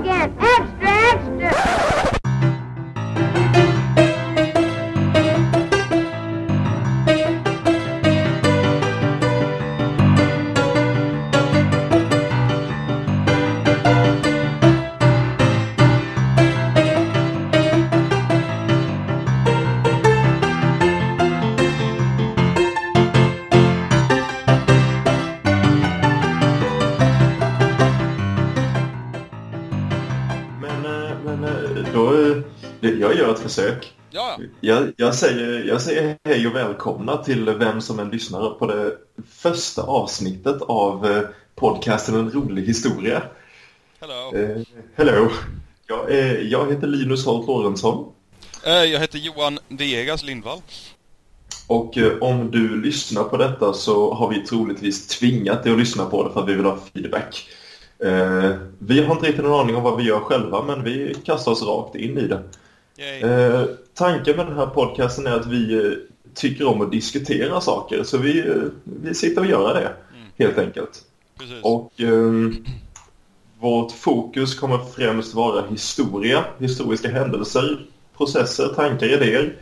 again. Jag, jag, säger, jag säger hej och välkomna till vem som än lyssnar på det första avsnittet av eh, podcasten En rolig historia. Hello. Eh, hello! Jag, är, jag heter Linus Holt Lorentzon. Eh, jag heter Johan Viegas Lindvall. Och eh, om du lyssnar på detta så har vi troligtvis tvingat dig att lyssna på det för att vi vill ha feedback. Eh, vi har inte riktigt någon aning om vad vi gör själva men vi kastar oss rakt in i det. Eh, tanken med den här podcasten är att vi eh, tycker om att diskutera saker så vi, eh, vi sitter och gör det helt enkelt. Precis. Och ehm, vårt fokus kommer främst vara historia, historiska händelser, processer, tankar, idéer.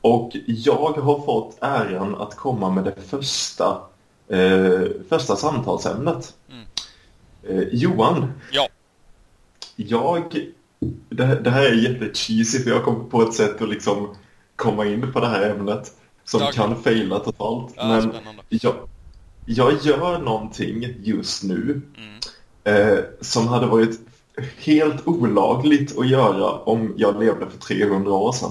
Och jag har fått äran att komma med det första, eh, första samtalsämnet. Mm. Eh, Johan, Ja. jag... Det, det här är jättecheesy för jag kommer på ett sätt att liksom komma in på det här ämnet som Okej. kan faila totalt. Ja, men jag, jag gör någonting just nu Mm. eh, som hade varit helt olagligt att göra om jag levde för 300 år sedan.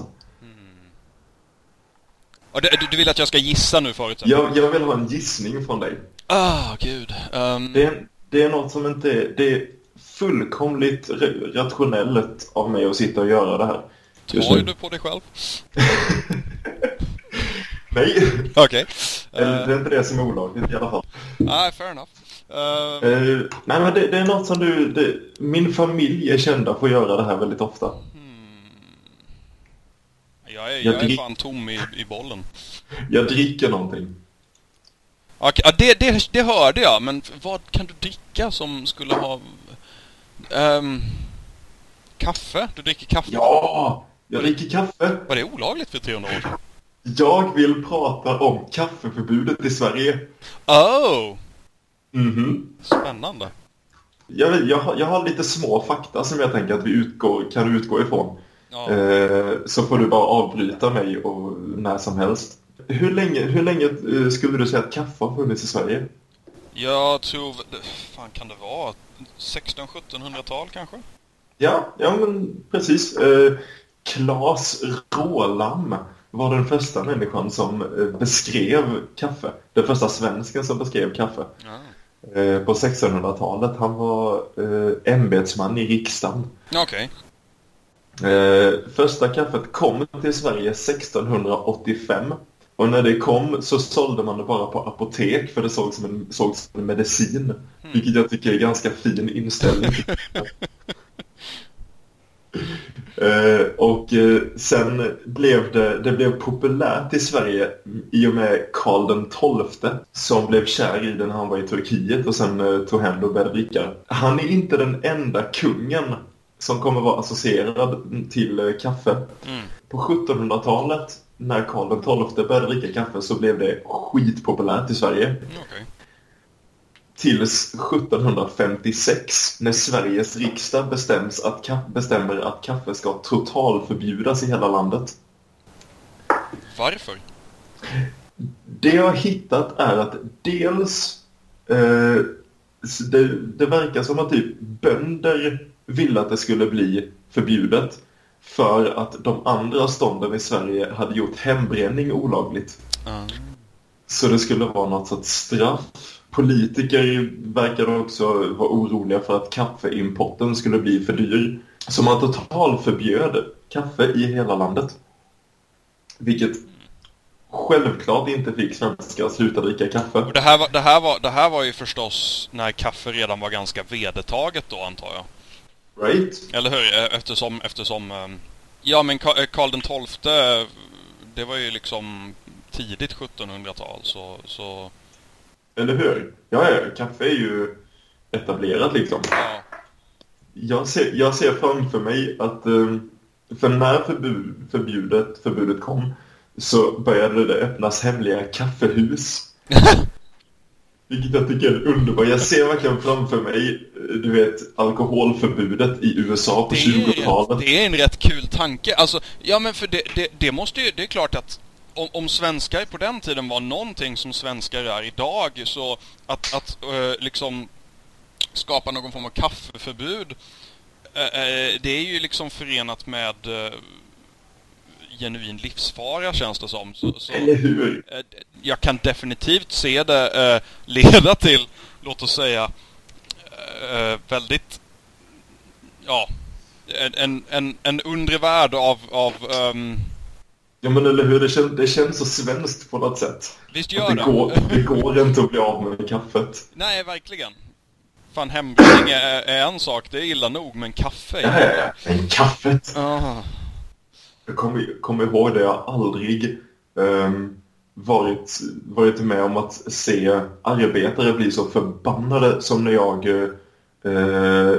Och du, du- vill att jag ska gissa nu förut? Jag, jag vill ha en gissning från dig. Ah, gud. Um, Det är, det är något som inte. Det är fullkomligt ra- rationellt av mig att sitta och göra det här. ju du på dig själv? Nej, Okej. eller Uh, det är inte det som är olagligt i alla fall. Nej, fair enough. Uh, nej, men det, det är något som du... Det, min familj är kända för att göra det här väldigt ofta. jag är, jag jag är fan tom i, i bollen. Jag dricker någonting. Okej, ja, det, det, det hörde jag, men vad kan du dricka som skulle ha... ehm, kaffe? Du dricker kaffe? Ja! Jag dricker kaffe. Var det olagligt för 300 år sedan? Jag vill prata om kaffeförbudet i Sverige. Oh! Mhm. Spännande. Jag, jag, har- jag har lite små fakta som jag tänker att vi utgår, kan utgå ifrån. Ja. Eh, så får du bara avbryta mig och när som helst. Hur länge, hur länge eh, skulle du säga att kaffe har funnits i Sverige? Jag tror... fan kan det vara? 16-1700-tal kanske? Ja, ja men precis. Eh, Claes Rålam var den första människan som eh, beskrev kaffe. Den första svensken som beskrev kaffe. Ja. Eh, på 1600-talet. Han var eh, ämbetsman i riksdagen. Okej. Eh, första kaffet kom till Sverige 1685. Och när det kom så sålde man det bara på apotek för det sågs som en, sågs som en medicin. Vilket jag tycker är ganska fin inställning. Eh, och eh, sen blev det, det blev populärt i Sverige i och med Karl den XII som blev kär i den när han var i Turkiet och sen eh, tog hem och började dricka. Han är inte den enda kungen som kommer vara associerad till kaffe. Mm. På 1700-talet när Karl XII började dricka kaffe så blev det skitpopulärt i Sverige. Okej. Tills 1756 när Sveriges riksdag bestäms att bestämmer att kaffe ska totalförbjudas i hela landet. Varför? Det jag har hittat är att dels eh, det, det verkar som att typ bönder ville att det skulle bli förbjudet för att de andra stånden i Sverige hade gjort hembränning olagligt. Ah. Så det skulle vara något sorts straff. Politiker verkar också vara oroliga för att kaffeimporten skulle bli för dyr. Så man totalförbjöd kaffe i hela landet. Vilket självklart inte fick svenskar att sluta dricka kaffe. Och det här, var, det, här var, det här var ju förstås när kaffe redan var ganska vedertaget då antar jag. Right? Eller hur? Eh, Eftersom, eftersom... ehm, Ja men eh, Karl XII, det var ju liksom tidigt 1700-tal så... så Eller hur? Ja, ja, kaffe är ju etablerat liksom. ja. jag, ser, jag ser framför mig att eh, för när förbud, förbudet, förbudet kom så började det öppnas hemliga kaffehus. Vilket jag tycker är underbart. Jag ser verkligen framför mig, eh, du vet, alkoholförbudet i USA på Det är, ju 20-talet. rätt, det är en rätt kul tanke. Alltså, ja men för det, det, det måste ju, det är klart att om, om svenskar på den tiden var någonting som svenskar är idag så att, att eh, liksom skapa någon form av kaffeförbud eh, det är ju liksom förenat med eh, genuin livsfara känns det som. Så, så, Eller hur? eh, jag kan definitivt se det eh, leda till, låt oss säga, eh, väldigt, ja, en, en, en, undre värld av, av ehm, Ja men eller hur, det känns, det känns så svenskt på något sätt. visst Att gör det, det? går, det går inte att bli av med kaffet. Nej, verkligen. Fan, hembränning är, är en sak, det är illa nog, men kaffe Ja, är... ja, ja. Men kaffet! Ah. Jag kommer, kommer ihåg det, jag har aldrig ehm, varit, varit med om att se arbetare bli så förbannade som när jag, eh,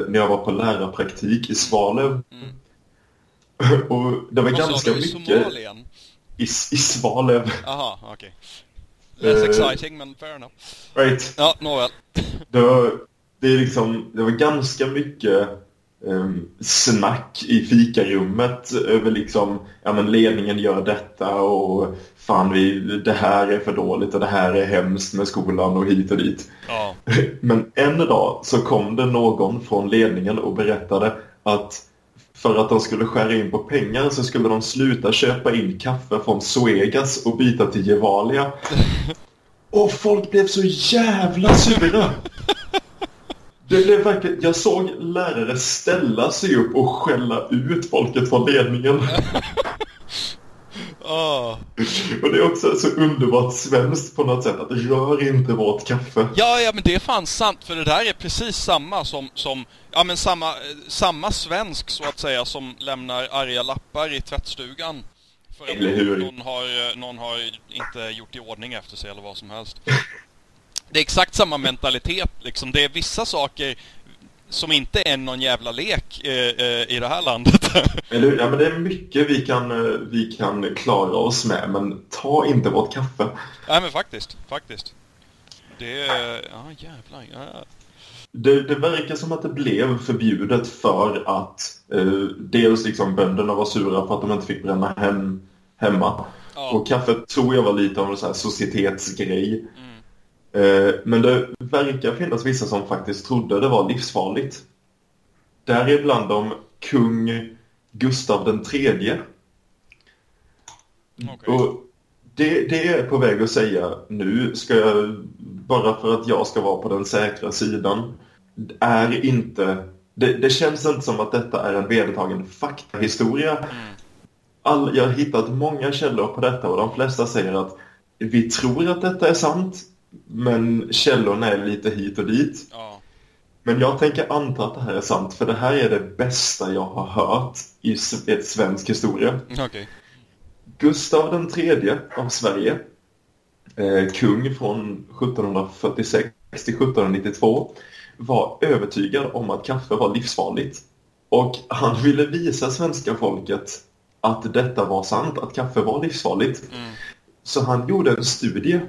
när jag var på lärarpraktik i Svalöv. Mm. Och det var Vad sa ganska du, i mycket Somalien? i, i Svalöv. Aha, okej. Less Eh. exciting, men fair enough. Right. Ja, nåväl. Det var, det, är liksom, det var ganska mycket snack i fikarummet över liksom, ja men ledningen gör detta och fan vi, det här är för dåligt och det här är hemskt med skolan och hit och dit. Ja. Men en dag så kom det någon från ledningen och berättade att för att de skulle skära in på pengar så skulle de sluta köpa in kaffe från Zoegas och byta till Gevalia. Och folk blev så jävla sura! Det blev verkligen, jag såg lärare ställa sig upp och skälla ut folket från ledningen. Ah. Och det är också så underbart svenskt på något sätt att rör inte vårt kaffe. Ja, ja, men det är fan sant, för det där är precis samma som, som ja men samma, samma svensk så att säga som lämnar arga lappar i tvättstugan. För att någon har, eh, någon har inte gjort i ordning efter sig eller vad som helst. Det är exakt samma mentalitet liksom. Det är vissa saker som inte är någon jävla lek eh, eh, i det här landet. Eller, ja, men det är mycket vi kan, eh, vi kan klara oss med, men ta inte vårt kaffe. Nej men faktiskt, faktiskt. Det är, ja jävlar. Ja. Det, det verkar som att det blev förbjudet för att eh, dels liksom bönderna var sura för att de inte fick bränna hem, hemma. Ja. Och kaffet tror jag var lite av en sån här societetsgrej. Mm. Eh, men det verkar finnas vissa som faktiskt trodde det var livsfarligt. Däribland om kung Gustav den tredje. Okej. Och det, det är på väg att säga nu, ska jag, bara för att jag ska vara på den säkra sidan, är inte... Det, det känns inte som att detta är en vedertagen faktahistoria. Mm. All, jag har hittat många källor på detta och de flesta säger att vi tror att detta är sant, men källorna är lite hit och dit. Ja. Men jag tänker anta att det här är sant, för det här är det bästa jag har hört i ett svensk historia. Okej. Gustav den tredje av Sverige, eh, kung från 1746 till 1792, var övertygad om att kaffe var livsfarligt. Och han ville visa svenska folket att detta var sant, att kaffe var livsfarligt. Mm. Så han gjorde en studie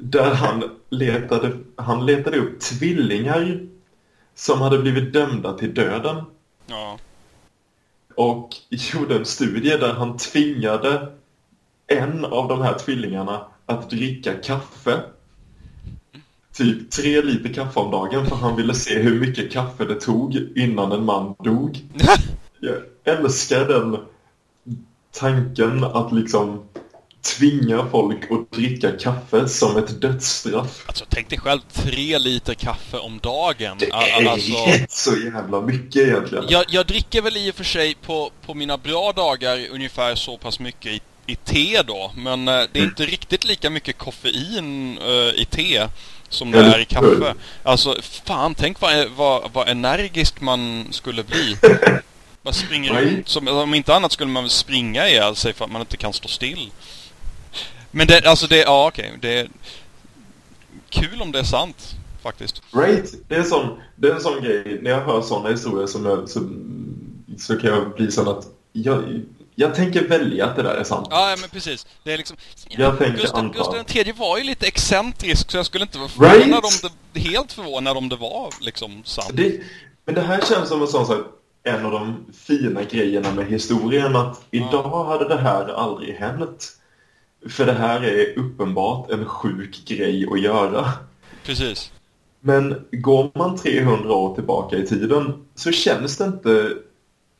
där han letade, han letade upp tvillingar som hade blivit dömda till döden Ja. och gjorde en studie där han tvingade en av de här tvillingarna att dricka kaffe. Typ tre liter kaffe om dagen för han ville se hur mycket kaffe det tog innan en man dog. Jag älskar den tanken att liksom tvinga folk att dricka kaffe som ett dödsstraff. Alltså tänk dig själv tre liter kaffe om dagen. Det är Alltså, rätt så jävla mycket egentligen. jag, jag dricker väl i och för sig på, på mina bra dagar ungefär så pass mycket i, i te då. Men eh, det är inte riktigt lika mycket koffein eh, i te som det är i kaffe. Alltså fan, tänk vad, vad, vad energisk man skulle bli. Man springer runt. Som, om inte annat skulle man väl springa ihjäl sig för att man inte kan stå still. Men det, alltså det, ja okej. Det är kul om det är sant. faktiskt. Right, det är sån, det är en sån grej. När jag hör såna historier som jag, så, så kan jag bli sån att jag, jag tänker välja att det där är sant. Ja, men precis. Det är liksom... Jag tänker Gustav, anta. Gustav tredje var ju lite excentrisk så jag skulle inte vara förvånad Right? om det... Helt förvånad om det var liksom sant. Det, men det här känns som en sån sak, en av de fina grejerna med historien att idag hade det här aldrig hänt. För det här är uppenbart en sjuk grej att göra. Precis. Men går man 300 år tillbaka i tiden så känns det inte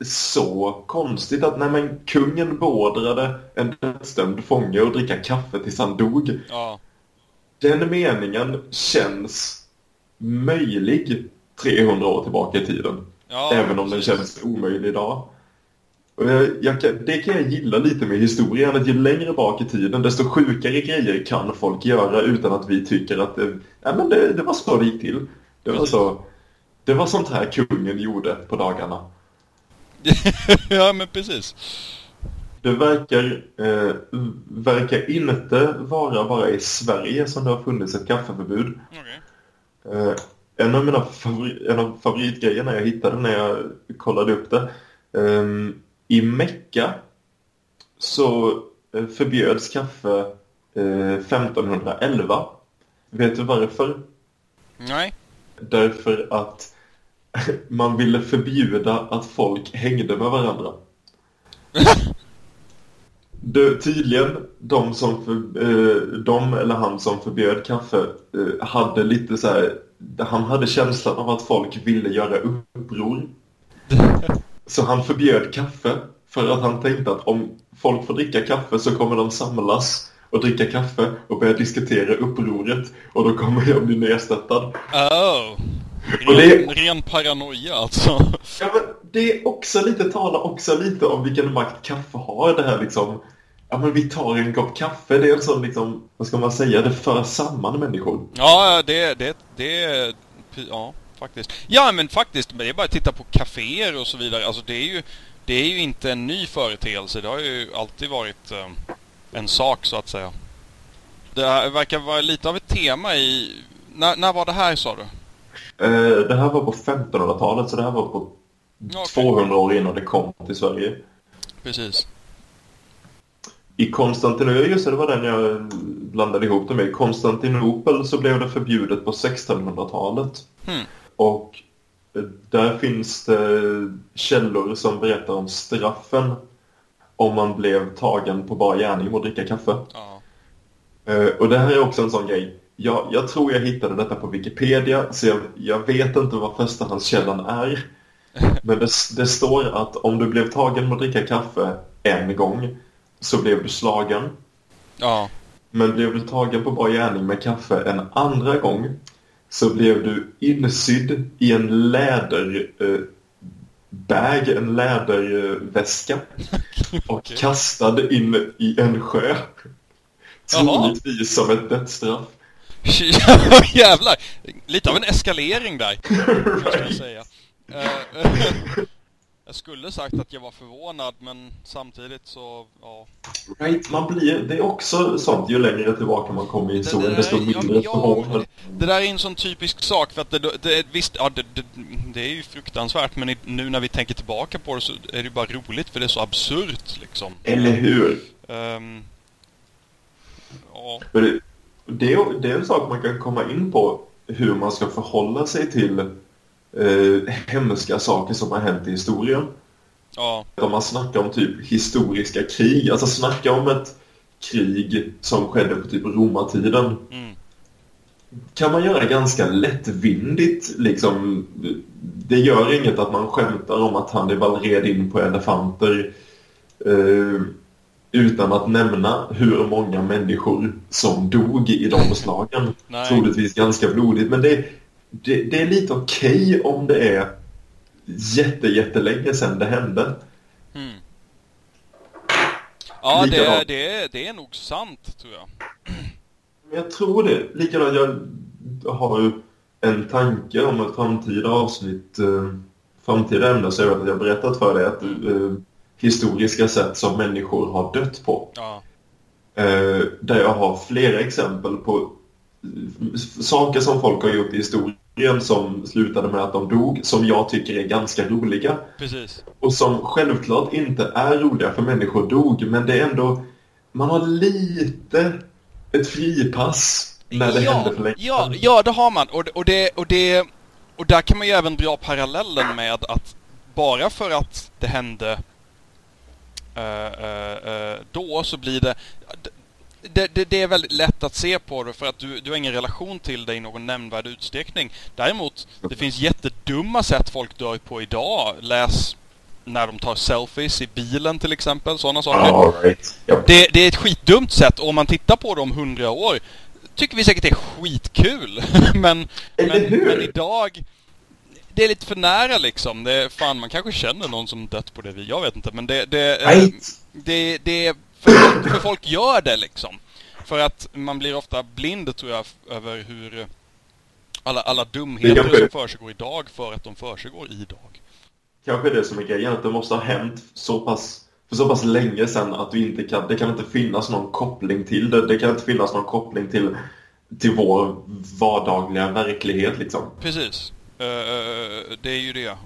så konstigt att nej men kungen beordrade en dödsdömd fånge att dricka kaffe tills han dog. Ja. Den meningen känns möjlig 300 år tillbaka i tiden. ja även om den precis. känns omöjlig idag. Jag, jag kan, det kan jag gilla lite med historien, att ju längre bak i tiden desto sjukare grejer kan folk göra utan att vi tycker att det, ja, men det, det var så det gick till. Det var, så, det var sånt här kungen gjorde på dagarna. ja, men precis. Det verkar, eh, verkar inte vara bara i Sverige som det har funnits ett kaffeförbud. Okej. Eh, en av mina favori, en av favoritgrejerna jag hittade när jag kollade upp det. ehm, I Mecka så eh, förbjöds kaffe eh, 1511. Vet du varför? Nej. Därför att man ville förbjuda att folk hängde med varandra. Det, tydligen, de, som för, eh, de eller han som förbjöd kaffe eh, hade lite så här, han hade känslan av att folk ville göra uppror. Så han förbjöd kaffe för att han tänkte att om folk får dricka kaffe så kommer de samlas och dricka kaffe och börja diskutera upproret och då kommer jag bli nedstörtad. Oh. Ren, det- ren paranoia alltså. Ja, men det är också lite, talar också lite om vilken makt kaffe har. Det här liksom, ja men vi tar en kopp kaffe. Det är en sån liksom, vad ska man säga, det för samman människor. Ja, det, det, det, ja, faktiskt. Ja, men faktiskt, men det är bara att titta på kaféer och så vidare. Alltså det är ju, det är ju inte en ny företeelse. Det har ju alltid varit eh, en sak så att säga. Det här verkar vara lite av ett tema i, när, när var det här sa du? Eh, det här var på 1500-talet så det här var på okej. 200 år innan det kom till Sverige. Precis. I Konstantinopel, just det, det var den jag blandade ihop det med. I Konstantinopel så blev det förbjudet på 1600-talet. Hmm. Och eh, där finns det källor som berättar om straffen om man blev tagen på bara gärning att dricka kaffe. Ja. Eh, Och det här är också en sån grej. Jag, jag tror jag hittade detta på Wikipedia, så jag, jag vet inte vad förstahandskällan är. Men det, det står att om du blev tagen med att dricka kaffe en gång så blev du slagen. Ja. Men blev du tagen på bara gärning med kaffe en andra gång så blev du insydd i en läder eh, bag, en läderväska och kastad in i en sjö. Troligtvis som ett dödsstraff. Jävlar! Lite av en eskalering där, måste jag säga. Jag skulle sagt att jag var förvånad, men samtidigt så, ja. Right. Man blir, det är också sånt, ju längre tillbaka man kommer i historien, desto mindre ja, det där är en sån typisk sak för att det, det visst, ja, det, det, det är ju fruktansvärt men nu när vi tänker tillbaka på det så är det ju bara roligt för det är så absurt liksom. Eller hur? Ehm, ja, det, det, är, det är en sak man kan komma in på hur man ska förhålla sig till eh, hemska saker som har hänt i historien. ja, Om man snackar om typ historiska krig, alltså snacka om ett krig som skedde på typ romartiden. mm, kan man göra ganska lättvindigt. Liksom, det gör inget att man skämtar om att Hannibal red in på elefanter eh, utan att nämna hur många människor som dog i de slagen. Nej. Troligtvis ganska blodigt, men det, det, det är lite okej om det är jätte, jättelänge sedan det hände. mm. Ja, det, Likadant. det, det är nog sant tror jag. Jag tror det. Likadant, jag har ju en tanke om ett framtida avsnitt, eh, framtida ämne, så jag vet att jag har berättat för dig att eh, historiska sätt som människor har dött på. Ja, Eh, där jag har flera exempel på saker som folk har gjort i historien som slutade med att de dog, som jag tycker är ganska roliga. Precis. Och som självklart inte är roliga för människor dog, men det är ändå... Man har lite ett fripass när det ja, händer för länge ja, ja, det har man. Och, och, det, och, det, och där kan man ju även dra parallellen med att bara för att det hände eh, eh, eh, då så blir det, det, det... Det är väldigt lätt att se på det för att du, du har ingen relation till det i någon nämnvärd utsträckning. Däremot, det finns jättedumma sätt folk dör på idag. Läs när de tar selfies i bilen till exempel, sådana saker. Right. Ja. Det, det är ett skitdumt sätt och om man tittar på det om hundra år tycker vi säkert det är skitkul. men, men, men idag, det är lite för nära liksom. Det är, fan, man kanske känner någon som dött på det vi, jag vet inte. Men det, det, eh, Right. det, det för, folk- för folk gör det liksom. För att man blir ofta blind tror jag över hur alla, alla dumheter kanske- som försiggår idag för att de försiggår idag. Kanske det som är grejen, att det måste ha hänt så pass, för så pass länge sedan att du inte kan, det kan inte finnas någon koppling till det. Det kan inte finnas någon koppling till, till vår vardagliga verklighet liksom. Precis. Eh, det är ju det. Eh,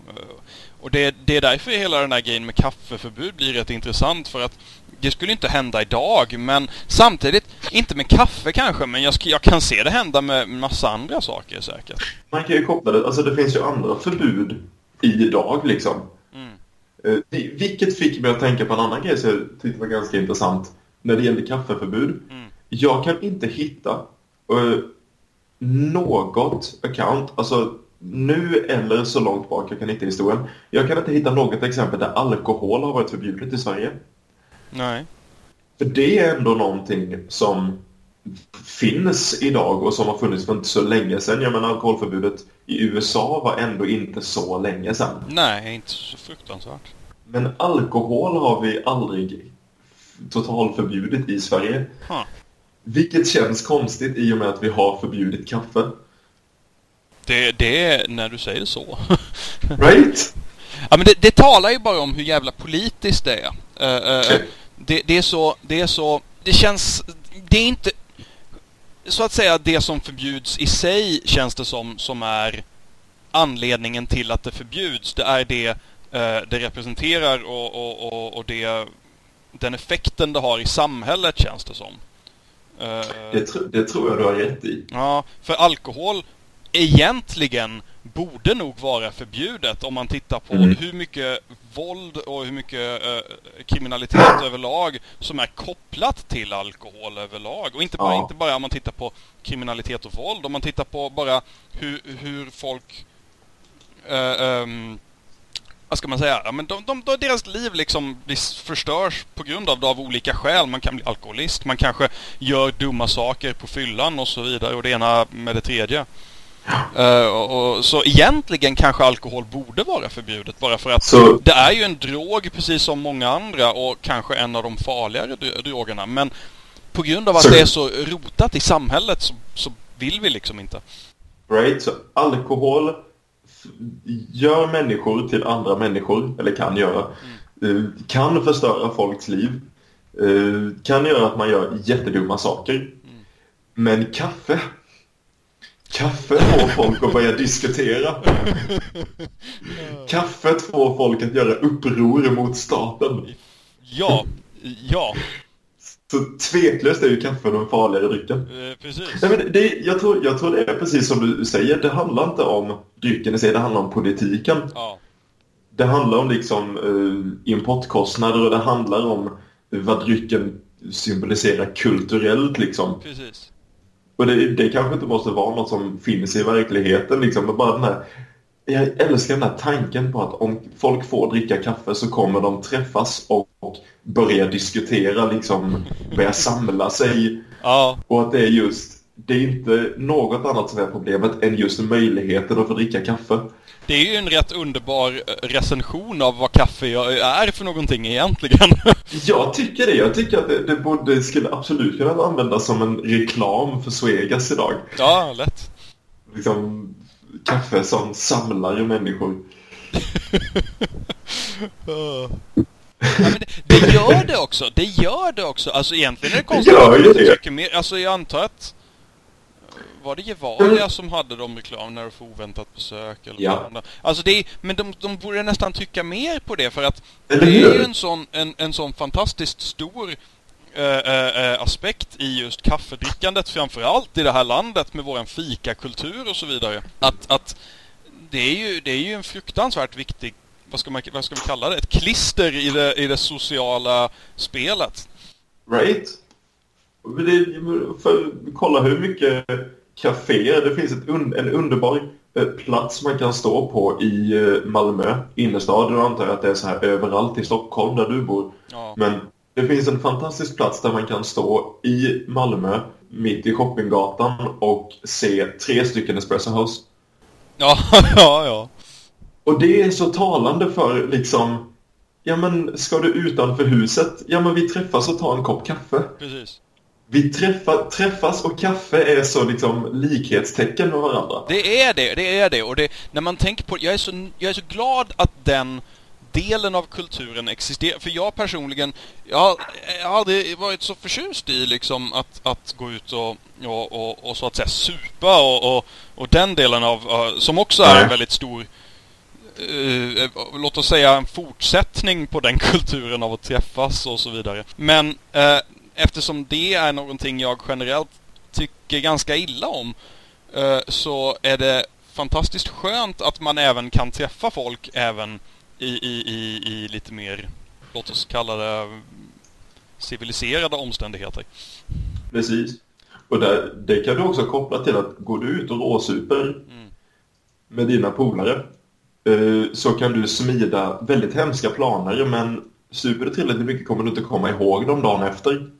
och det, det är därför hela den här grejen med kaffeförbud blir rätt intressant för att det skulle inte hända idag, men samtidigt, inte med kaffe kanske, men jag, jag kan se det hända med massa andra saker säkert. Man kan ju koppla det, alltså det finns ju andra förbud idag liksom. Mm. Eh, Vilket fick mig att tänka på en annan grej som jag tyckte var ganska intressant när det gällde kaffeförbud. Mm. Jag kan inte hitta eh, något account, alltså nu eller så långt bak jag kan hitta historien. Jag kan inte hitta något exempel där alkohol har varit förbjudet i Sverige. Nej. För det är ändå någonting som finns idag och som har funnits för inte så länge sedan. Jag menar alkoholförbudet i USA var ändå inte så länge sedan. Nej, inte så fruktansvärt. Men alkohol har vi aldrig totalförbjudit i Sverige. Huh. Vilket känns konstigt i och med att vi har förbjudit kaffe. Det, det är när du säger så. Right? Ja men det, det talar ju bara om hur jävla politiskt det är. Eh, eh, det, det är så, det är så, det känns, det är inte, så att säga det som förbjuds i sig känns det som, som är anledningen till att det förbjuds. Det är det eh, det representerar och, och, och, och det, den effekten det har i samhället känns det som. Eh, Det, tr- det tror jag du har rätt i. Ja, för alkohol egentligen borde nog vara förbjudet om man tittar på Mm. hur mycket våld och hur mycket eh, kriminalitet överlag som är kopplat till alkohol överlag. Och inte bara, Ja. inte bara om man tittar på kriminalitet och våld, om man tittar på bara hur, hur folk eh, ehm, vad ska man säga? Ja, men de, de, de, deras liv liksom förstörs på grund av det av olika skäl. Man kan bli alkoholist, man kanske gör dumma saker på fyllan och så vidare och det ena med det tredje. Eh, och, och, så egentligen kanske alkohol borde vara förbjudet bara för att Så- det är ju en drog precis som många andra och kanske en av de farligare dro- drogerna. Men på grund av att Så- det är så rotat i samhället så, så vill vi liksom inte. Right? Så alkohol gör människor till andra människor, eller kan göra. Eh, Kan förstöra folks liv. Eh, Kan göra att man gör jättedumma saker. Men kaffe Kaffet får folk att börja diskutera. Kaffet får folk att göra uppror mot staten. Ja, ja, Så tveklöst är ju kaffe den farligare drycken. eh, precis. Nej, men det, jag, tror, jag tror det är precis som du säger. Det handlar inte om drycken i sig, det handlar om politiken. Ja, Det handlar om liksom eh, importkostnader och det handlar om vad drycken symboliserar kulturellt liksom. precis. Och det, det kanske inte måste vara något som finns i verkligheten liksom, men bara den här jag älskar den här tanken på att om folk får dricka kaffe så kommer de träffas och, och börja diskutera, liksom börja samla sig. Ja, och att det är just, det är inte något annat som är problemet än just möjligheten att få dricka kaffe. det är ju en rätt underbar eh, recension av vad kaffe är för någonting egentligen. Jag tycker det. Jag tycker att det, det, borde, det skulle absolut kunna användas som en reklam för Svegas idag. ja, lätt. Liksom kaffe som samlar människor. Ja, men det, det gör det också. Det gör det också. Alltså egentligen är det Det konstigt gör att ju det. mer. Alltså jag antar att... var det Gevalia som hade de reklam när du får oväntat besök? Eller Ja. vad? Alltså det är, men de, de borde nästan tycka mer på det för att Eller det är ju en sån, en, en sån fantastiskt stor eh, eh, aspekt i just kaffedrickandet framförallt i det här landet med våran fikakultur och så vidare. Att, att det är ju, det är ju en fruktansvärt viktig, vad ska, man, vad ska vi kalla det? Ett klister i det, i det sociala spelet. Right? För, kolla hur mycket kaféer. Det finns ett un, en underbar eh, plats man kan stå på i eh, Malmö innerstad. Och antar jag att det är så här överallt i Stockholm där du bor. Ja. Men det finns en fantastisk plats där man kan stå i Malmö mitt i shoppinggatan och se tre stycken Espresso House. Ja, ja, ja. Och det är så talande för liksom Ja men ska du utanför huset? Ja men vi träffas och tar en kopp kaffe. Precis. Vi träffa, träffas och kaffe är så liksom likhetstecken med varandra. Det är det, det är det. Och det, när man tänker på jag är, så, jag är så glad att den delen av kulturen existerar. För jag personligen, jag har, jag har aldrig varit så förtjust i liksom att, att gå ut och, och, och, och så att säga supa och, och, och den delen av, uh, som också är en väldigt stor eh, låt oss säga en fortsättning på den kulturen av att träffas och så vidare. Men eh, eftersom det är någonting jag generellt tycker ganska illa om eh, så är det fantastiskt skönt att man även kan träffa folk även i, i, i, i lite mer, låt oss kalla det civiliserade omständigheter. Precis. Och där, det kan du också koppla till att går du ut och råsuper med dina polare eh, så kan du smida väldigt hemska planer men super du tillräckligt mycket kommer du inte komma ihåg dem dagen efter.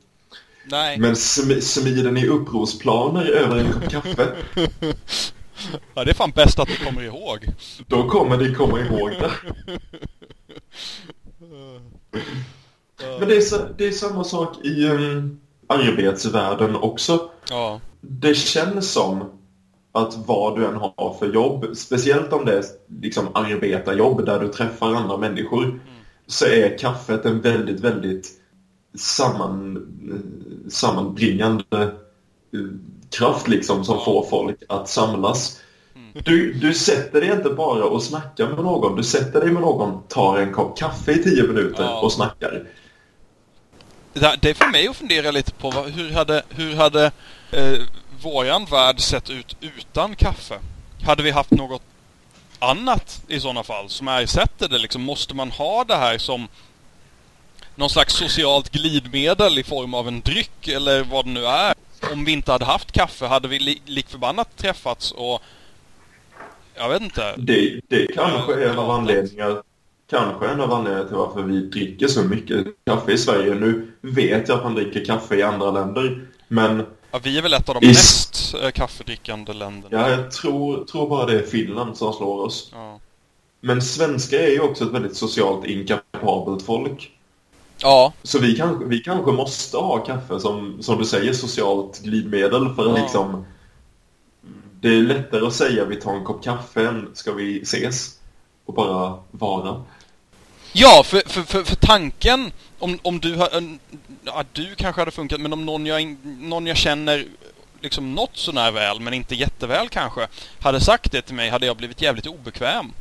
Nej, Men sm smider ni upprorsplaner över en kopp kaffe ja, det är fan bäst att du kommer ihåg. då kommer ni komma ihåg det. Men det är, så, det är samma sak i um, arbetsvärlden också. Ja, Det känns som att vad du än har för jobb, speciellt om det är liksom arbetarjobb där du träffar andra människor, så är kaffet en väldigt, väldigt samman, sammanbringande eh, kraft liksom som får folk att samlas. Du, du sätter dig inte bara och snackar med någon, du sätter dig med någon, tar en kopp kaffe i tio minuter Ja. och snackar. det det är för mig att fundera lite på vad, hur hade, hur hade eh, våran värld sett ut utan kaffe? Hade vi haft något annat i sådana fall som ersätter det? Liksom, måste man ha det här som någon slags socialt glidmedel i form av en dryck eller vad det nu är? Om vi inte hade haft kaffe hade vi li lik förbannat träffats och jag vet inte. Det, det kanske är en av anledningarna Kanske en av anledningarna till varför vi dricker så mycket kaffe i Sverige. Nu vet jag att man dricker kaffe i andra länder. Men Ja, vi är väl ett av de Is- mest eh, kaffedrickande länderna. ja, jag tror, tror bara det är Finland som slår oss. Ja. Men svenskar är ju också ett väldigt socialt inkapabelt folk. Ja, Så vi kanske, vi kanske måste ha kaffe som, som du säger, socialt glidmedel för att Ja. liksom... Det är lättare att säga vi tar en kopp kaffe än ska vi ses och bara vara. Ja, för, för, för, för tanken om, om du har... Ja, du kanske hade funkat, men om någon jag, någon jag känner liksom något sånär väl, men inte jätteväl kanske, hade sagt det till mig hade jag blivit jävligt obekväm.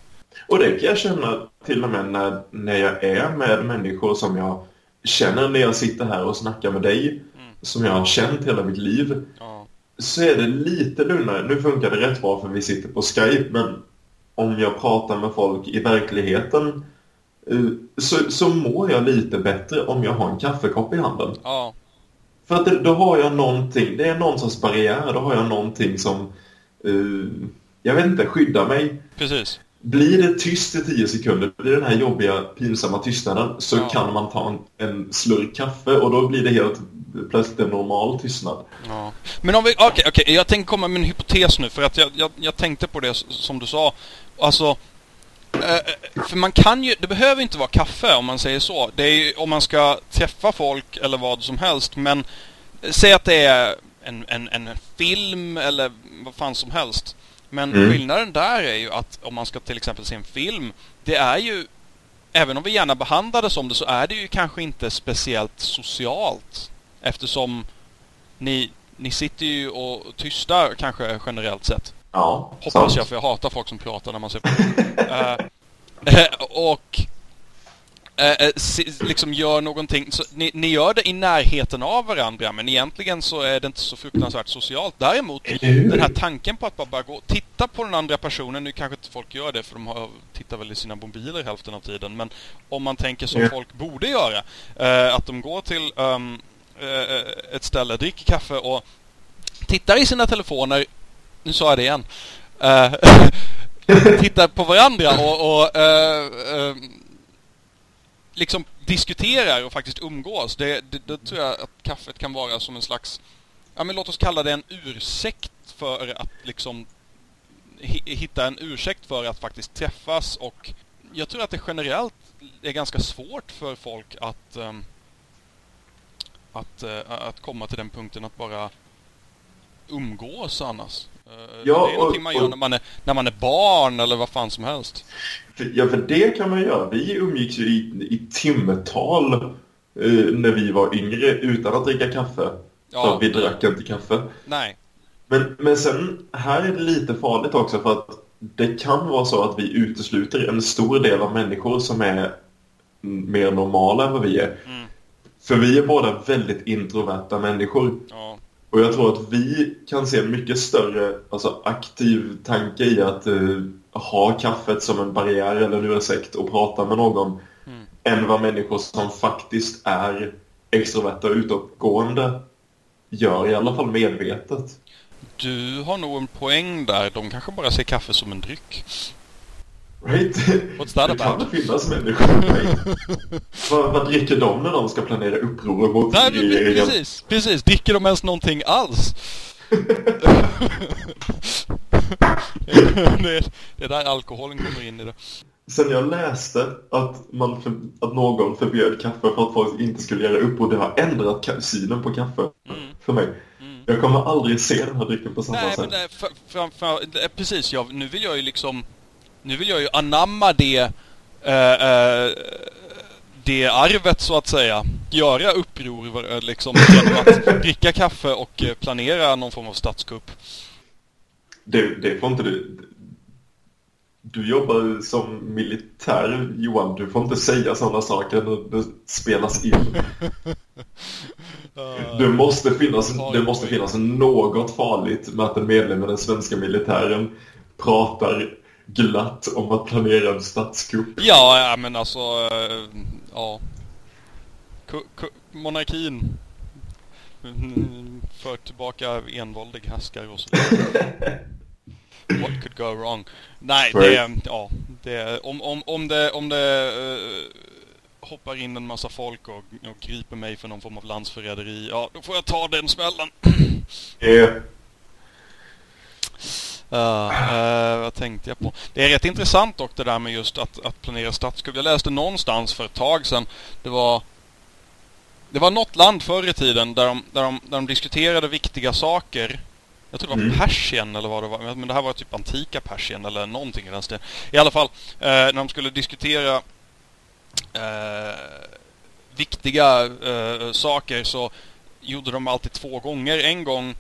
Och det kan jag känna till och med när, när jag är med människor som jag känner när jag sitter här och snackar med dig, som jag har känt hela mitt liv. Ja. så är det lite lugnare. Nu funkar det rätt bra för vi sitter på Skype, men om jag pratar med folk i verkligheten eh, så, så mår jag lite bättre om jag har en kaffekopp i handen. Ja. För att det, då har jag någonting, det är någon sorts barriär, då har jag någonting som, eh, jag vet inte, skyddar mig. Precis. Blir det tyst i tio sekunder, blir den här jobbiga, pinsamma tystnaden, så Ja. kan man ta en, en slurk kaffe och då blir det helt plötsligt en normal tystnad. Ja. Men om vi, okej, okej, jag tänkte komma med en hypotes nu för att jag, jag, jag tänkte på det som du sa. Alltså, eh, för man kan ju, det behöver inte vara kaffe om man säger så. Det är ju om man ska träffa folk eller vad som helst. Men säg att det är en, en, en film eller vad fan som helst. Men Mm. skillnaden där är ju att om man ska till exempel se en film, det är ju Även om vi gärna behandlar det som det så är det ju kanske inte speciellt socialt. Eftersom ni, ni sitter ju och tysta kanske generellt sett. Ja, Hoppas sant. jag, för jag hatar folk som pratar när man ser på uh, Och eh, eh, liksom gör någonting, så ni, ni gör det i närheten av varandra men egentligen så är det inte så fruktansvärt socialt. Däremot den här tanken på att bara, bara gå och titta på den andra personen, nu kanske inte folk gör det för de har, tittar väl i sina mobiler hälften av tiden, men om man tänker som Ja. folk borde göra, eh, att de går till ehm, eh, ett ställe, dricker kaffe och tittar i sina telefoner, nu sa jag det igen, eh, tittar på varandra och, och eh, eh, liksom diskuterar och faktiskt umgås. Det, det, det tror jag att kaffet kan vara som en slags, ja men låt oss kalla det en ursäkt för att liksom hitta en ursäkt för att faktiskt träffas och jag tror att det generellt är ganska svårt för folk att ehm, att, eh, att komma till den punkten att bara umgås annars. Ja, det är någonting och- man gör och- när man, är, när man är barn eller vad fan som helst. För- Ja, för det kan man göra. Vi umgicks ju i, i timtal eh, när vi var yngre utan att dricka kaffe. För Ja, att vi drack inte kaffe. nej. Men, men sen, här är det lite farligt också för att det kan vara så att vi utesluter en stor del av människor som är mer normala än vad vi är. Mm. För vi är båda väldigt introverta människor. Ja. Och jag tror att vi kan se mycket större alltså, aktiv tanke i att eh, ha kaffet som en barriär eller en ursäkt och prata med någon Mm. än vad människor som faktiskt är extroverta och utåtgående gör, i alla fall medvetet. Du har nog en poäng där. De kanske bara ser kaffe som en dryck. Right? Det kan finnas människor. right? vad, vad dricker de när de ska planera uppror mot Nej, men regeringen? precis, precis. Dricker de ens någonting alls? det, är, det är där alkoholen kommer in i det. Sen jag läste att, man för, att någon förbjöd kaffe för att folk inte skulle göra uppror, det har ändrat synen på kaffe Mm. för mig. Mm. Jag kommer aldrig se den här drycken på samma Nej, men sätt. det, för, för, för, är precis. Jag, nu vill jag ju liksom... Nu vill jag ju anamma det... eh, eh, det arvet så att säga. Göra uppror eh, liksom genom att dricka kaffe och eh, planera någon form av statskupp. Det, det får inte du... Du jobbar som militär, Johan. Du får inte säga sådana saker när det spelas in. Det måste finnas, det måste finnas något farligt med att en medlem i den svenska militären pratar glatt om att planera en statskupp. Ja, ja men alltså... eh, ja. Ku- monarkin. Mm, För tillbaka envåldig härskare och så vidare. What could go wrong? Nej, det... Ja, det... Om, om, om det... Om det eh, hoppar in en massa folk och, och griper mig för någon form av landsförräderi, ja, då får jag ta den smällen. Uh, uh, vad tänkte jag på? Det är rätt intressant dock det där med just att, att planera statskupp. Jag läste någonstans för ett tag sedan. Det var det var något land förr i tiden där de, där de, där de diskuterade viktiga saker. Jag tror det var Mm. Persien eller vad det var. Men det här var typ antika Persien eller någonting i den stilen. I alla fall, eh, när de skulle diskutera eh, viktiga eh, saker så gjorde de alltid två gånger. En gång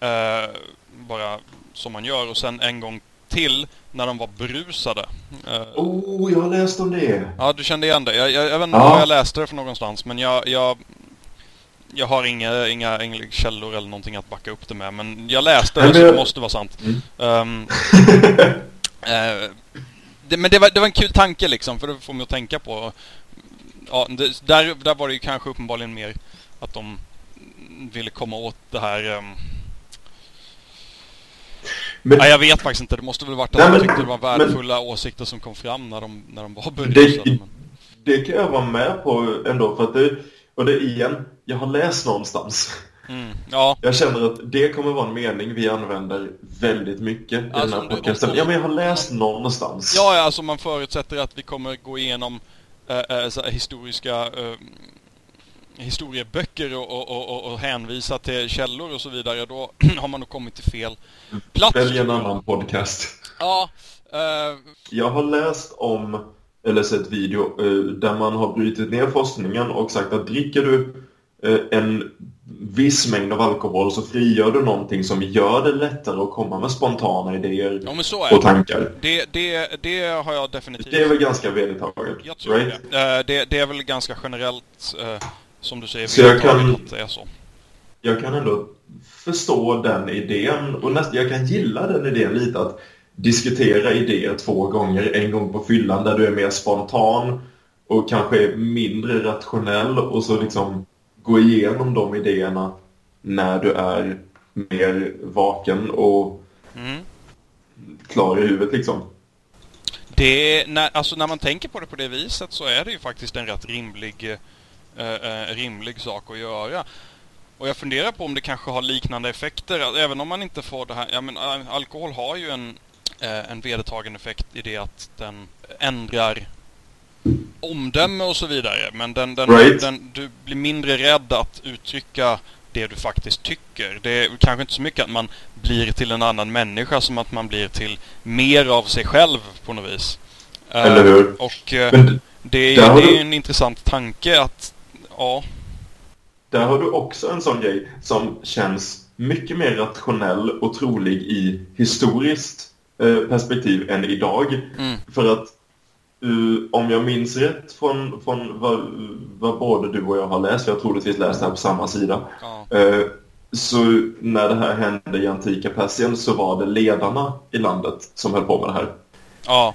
eh, bara som man gör och sen en gång till när de var berusade. Eh, oh, jag har läst om det. Ja, du kände igen det. Jag, jag, jag vet inte Ja. var jag läste det från någonstans, men jag, jag, jag har inga, inga, inga källor eller någonting att backa upp det med. Men jag läste det, så det- måste vara sant. Mm. Ehm, eh, det, men det var, det var en kul tanke liksom, för det får mig att tänka på. Ja, det, där, där var det ju kanske uppenbarligen mer att de ville komma åt det här... ehm, Men- ja, jag vet faktiskt inte. Det måste väl varit att Nej, de men- tyckte det var men- värdefulla åsikter som kom fram när de, när de var berusade. Det, men... det kan jag vara med på ändå för att det, och det igen, jag har läst någonstans. Mm, ja, Jag känner att det kommer vara en mening vi använder väldigt mycket i Alltså, den här du- podcasten. Ja, men jag har läst någonstans. ja, alltså man förutsätter att vi kommer gå igenom äh, äh, historiska äh, historieböcker och, och, och, och, hänvisa till källor och så vidare. Då har man nog kommit till fel plats. Välj en annan podcast. Ja, äh, Jag har läst om, eller sett video, eh, där man har brutit ner forskningen och sagt att dricker du eh, en viss mängd av alkohol så frigör du någonting som gör det lättare att komma med spontana idéer Ja, och tankar. Det, det, det har jag definitivt. Det är väl ganska vedertaget? Jag tror right? det. Det. Det är väl ganska generellt, som du säger, Så jag kan- att det är så. jag kan ändå förstå den idén och nästan, jag kan gilla den idén lite att diskutera idéer två gånger, en gång på fyllan där du är mer spontan och kanske mindre rationell och så liksom gå igenom de idéerna när du är mer vaken och Mm. klar i huvudet liksom. Det, är- när, alltså när man tänker på det på det viset så är det ju faktiskt en rätt rimlig, eh, eh, rimlig sak att göra. Och jag funderar på om det kanske har liknande effekter, att även om man inte får det här, ja men al- alkohol har ju en, eh, en vedertagen effekt i det att den ändrar omdöme och så vidare. Men den, den, Right. den, du blir mindre rädd att uttrycka det du faktiskt tycker. Det är kanske inte så mycket att man blir till en annan människa som att man blir till mer av sig själv på något vis. Eh, Eller hur? Och eh, Men det är det är du- en intressant tanke att, ja, Där har du också en sån grej som känns mycket mer rationell och trolig i historiskt eh, perspektiv än idag. Mm. För att eh, om jag minns rätt från, från vad, vad både du och jag har läst, vi har troligtvis läst det här på samma sida, ja, eh, så när det här hände i antika Persien så var det ledarna i landet som höll på med det här. ja,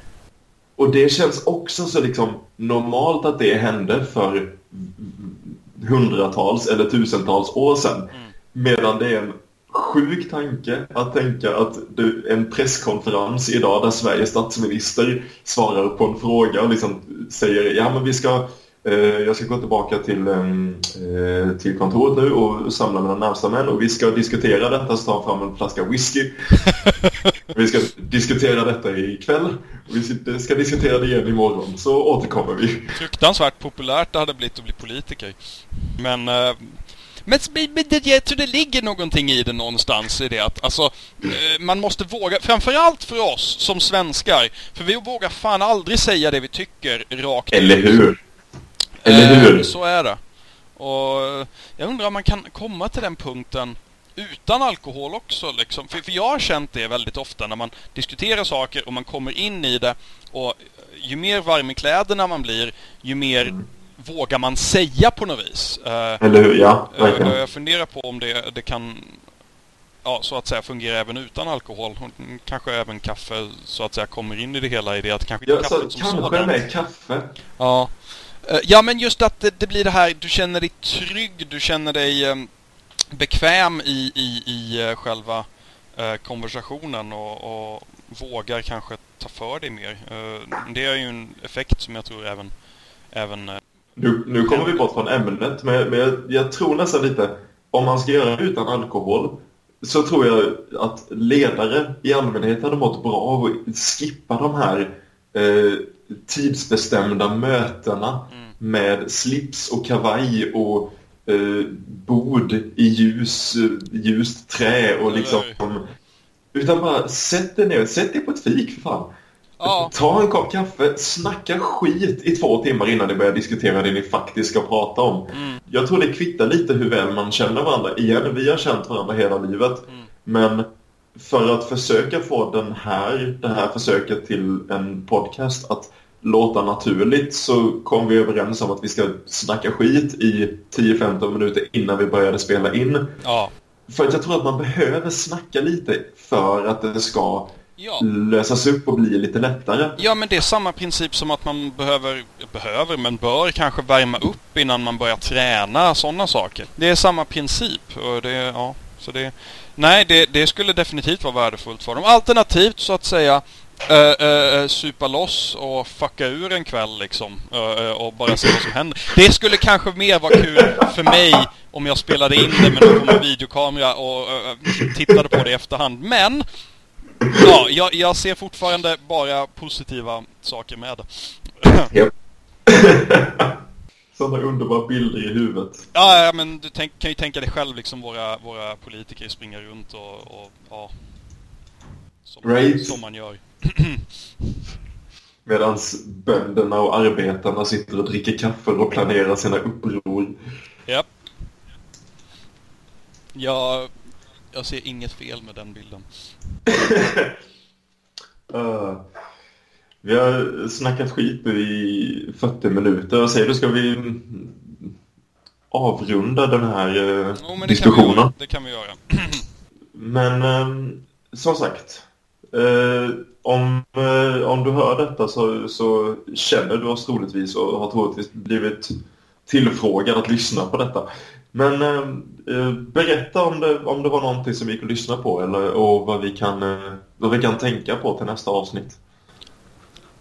Och det känns också så liksom normalt att det hände för hundratals eller tusentals år sedan. Medan det är en sjuk tanke att tänka att du, en presskonferens idag där Sveriges statsminister svarar på en fråga och liksom säger ja men vi ska jag ska gå tillbaka till, eh, till kontoret nu och samla mina närmsta män och vi ska diskutera detta så ta fram en flaska whisky. Vi ska diskutera detta ikväll och vi ska- diskutera det igen imorgon så återkommer vi. fruktansvärt populärt det hade blivit att bli politiker. Men, eh, men, men det, jag tror det ligger någonting i det någonstans i det att alltså, eh, man måste våga, framförallt för oss som svenskar, för vi vågar fan aldrig säga det vi tycker rakt Eller hur? Eller Eh, hur? Så är det. Och eh, jag undrar om man kan komma till den punkten utan alkohol också liksom. För, för jag har känt det väldigt ofta när man diskuterar saker och man kommer in i det och eh, ju mer varm i kläderna man blir, ju mer vågar man säga på något vis. Eh, Eller hur? Ja, eh, verkligen. jag funderar på om det, det kan Ja, så att säga fungera även utan alkohol. Mm, Kanske även kaffe så att säga kommer in i det hela i det att kanske Ja, inte så, kaffet som kanske sådant. med kaffe. Ja. Eh, ja, men just att det, det blir det här, du känner dig trygg, du känner dig eh, bekväm i, i, i eh, själva konversationen och, och vågar kanske ta för dig mer. Det är ju en effekt som jag tror även, även Nu, nu kommer vi bort från ämnet, men, men jag, jag tror nästan lite, om man ska göra det utan alkohol, så tror jag att ledare i allmänhet hade mått bra av att skippa de här eh, tidsbestämda mötena Mm. med slips och kavaj och eh, bord i ljus, ljust trä och liksom... Utan bara sätt dig ner, sätt dig på ett fik för fan. Ja, Ta en kopp kaffe, snacka skit i två timmar innan ni börjar diskutera det ni faktiskt ska prata om. Mm. Jag tror det kvittar lite hur väl man känner varandra. Igen, vi har känt varandra hela livet. Mm. Men för att försöka få den här, det här försöket till en podcast att låta naturligt så kom vi överens om att vi ska snacka skit i 10-15 minuter innan vi började spela in. ja, För att jag tror att man behöver snacka lite för att det ska ja. lösas upp och bli lite lättare. Ja, men det är samma princip som att man behöver, behöver, men bör kanske värma upp innan man börjar träna, sådana saker. Det är samma princip och det, ja, så det, nej, det, det skulle definitivt vara värdefullt för dem. Alternativt så att säga, Uh, uh, supa loss och fucka ur en kväll liksom eh, och bara se vad som händer. Det skulle kanske mer vara kul för mig om jag spelade in det med någon videokamera och tittade på det i efterhand. Men Ja, jag, jag ser fortfarande bara positiva saker med det. Sådana underbara bilder i huvudet. Ja, ja, men du tänk, kan ju tänka dig själv liksom våra, våra politiker springer runt och, och ja. Som, Right. som man gör. Medan bönderna och arbetarna sitter och dricker kaffe och planerar sina uppror. Japp. Jag, jag ser inget fel med den bilden. Uh, vi har snackat skit nu i 40 minuter. Jag säger du, ska vi avrunda den här uh, Jo, det diskussionen? Kan. Det kan vi göra. Men um, som sagt, uh, om, uh, om du hör detta så, så känner du oss troligtvis och har troligtvis blivit tillfrågad att lyssna på detta. Men uh, berätta om det, om det var någonting som vi att lyssna på eller, och vad vi, kan, vad vi kan tänka på till nästa avsnitt.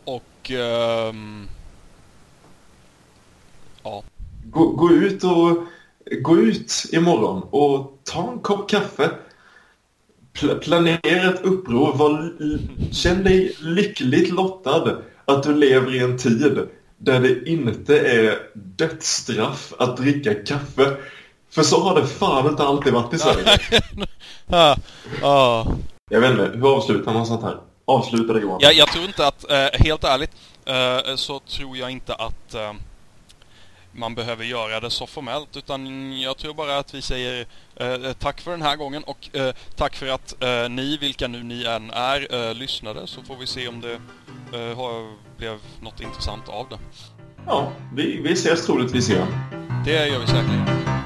Och... ehm, ja. Gå, gå ut och gå ut imorgon och ta en kopp kaffe. Pl planera ett uppror. Var, känn dig lyckligt lottad att du lever i en tid där det inte är dödsstraff att dricka kaffe. För så har det fan inte alltid varit i Sverige. Jag vet inte, hur avslutar man sånt här? Avsluta det Johan. Jag, jag tror inte att, eh, helt ärligt, eh, så tror jag inte att eh, man behöver göra det så formellt utan jag tror bara att vi säger eh, tack för den här gången och eh, tack för att eh, ni, vilka nu ni än är, lyssnade så får vi se om det har, blev något intressant av det. Ja, vi, vi ses troligtvis igen. Det gör vi säkerligen.